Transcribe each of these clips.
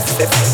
step, step.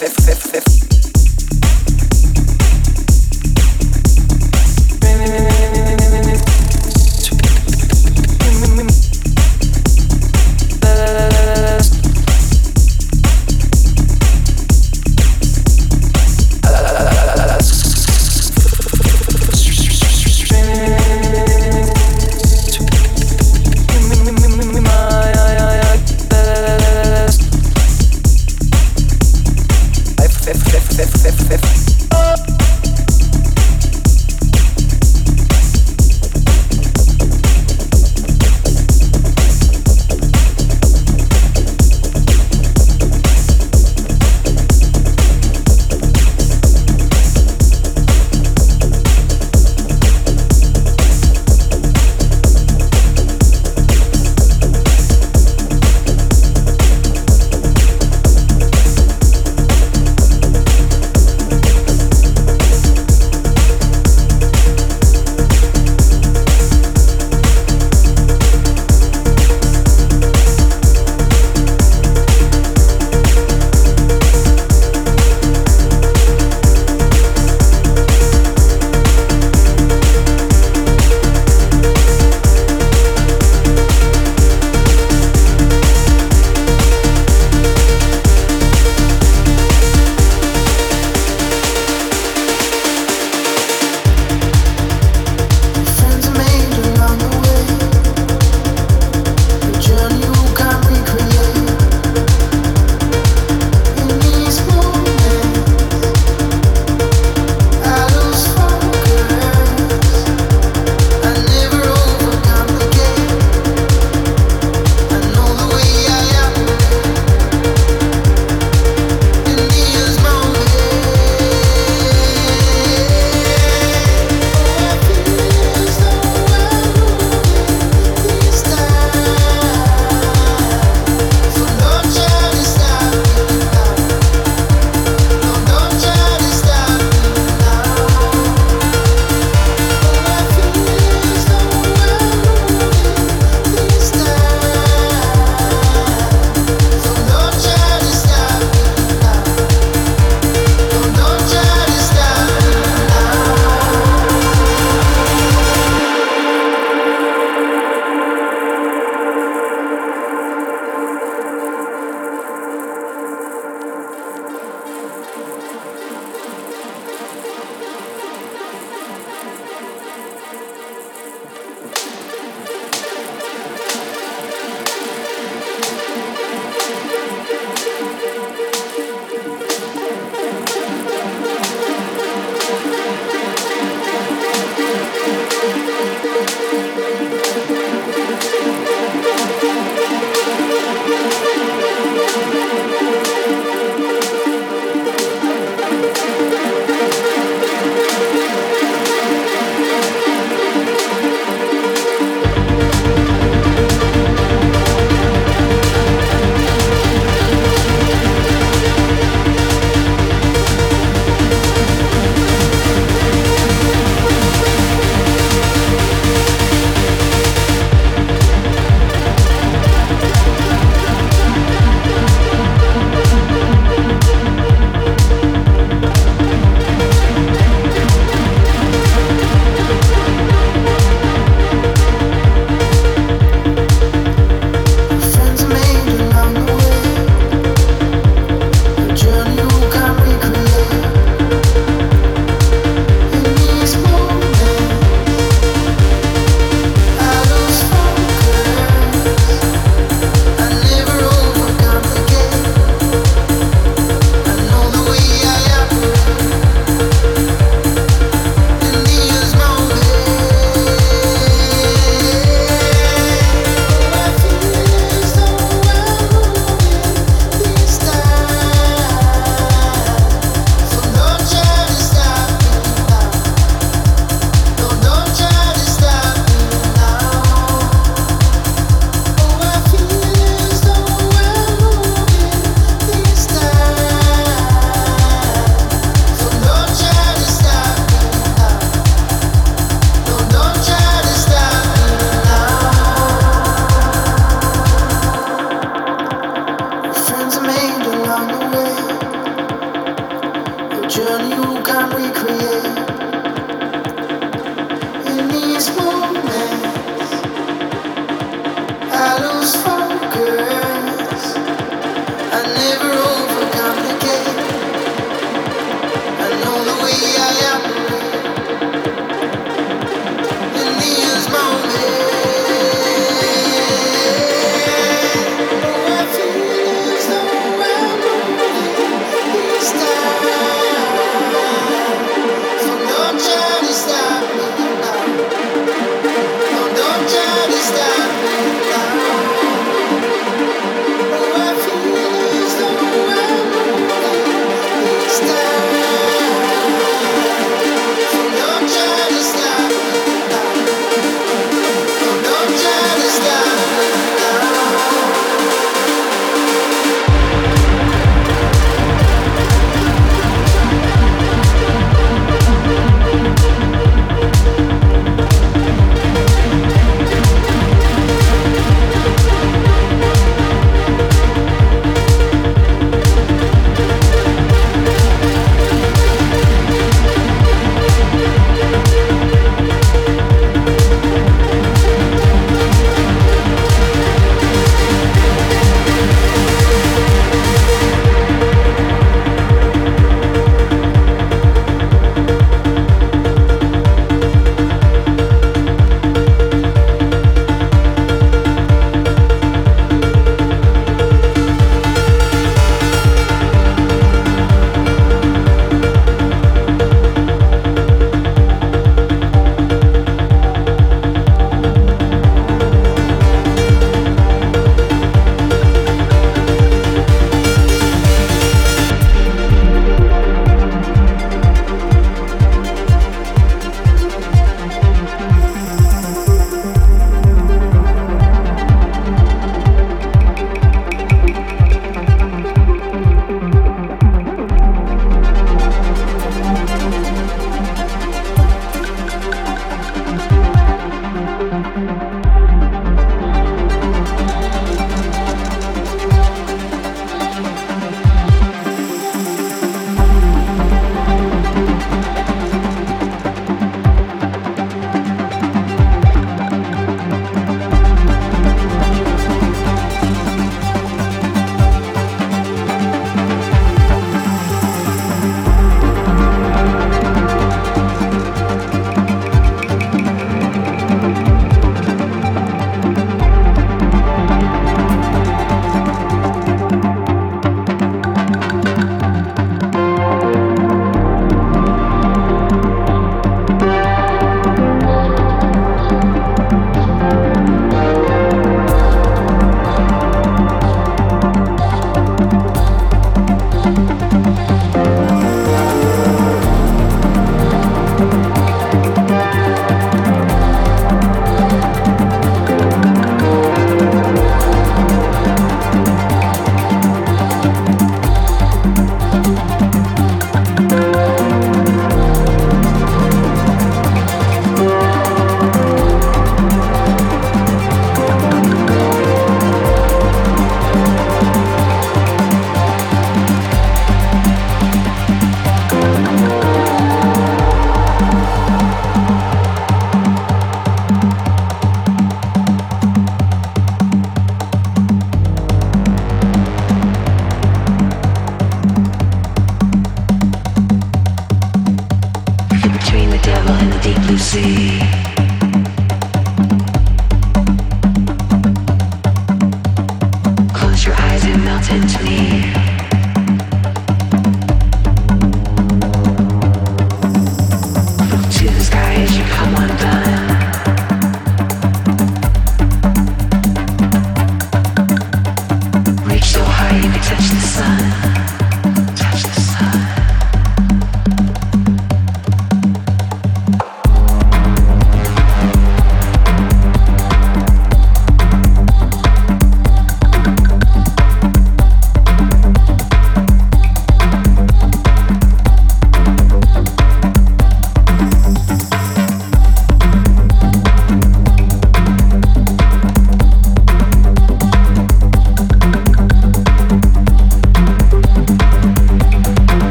Baby, baby.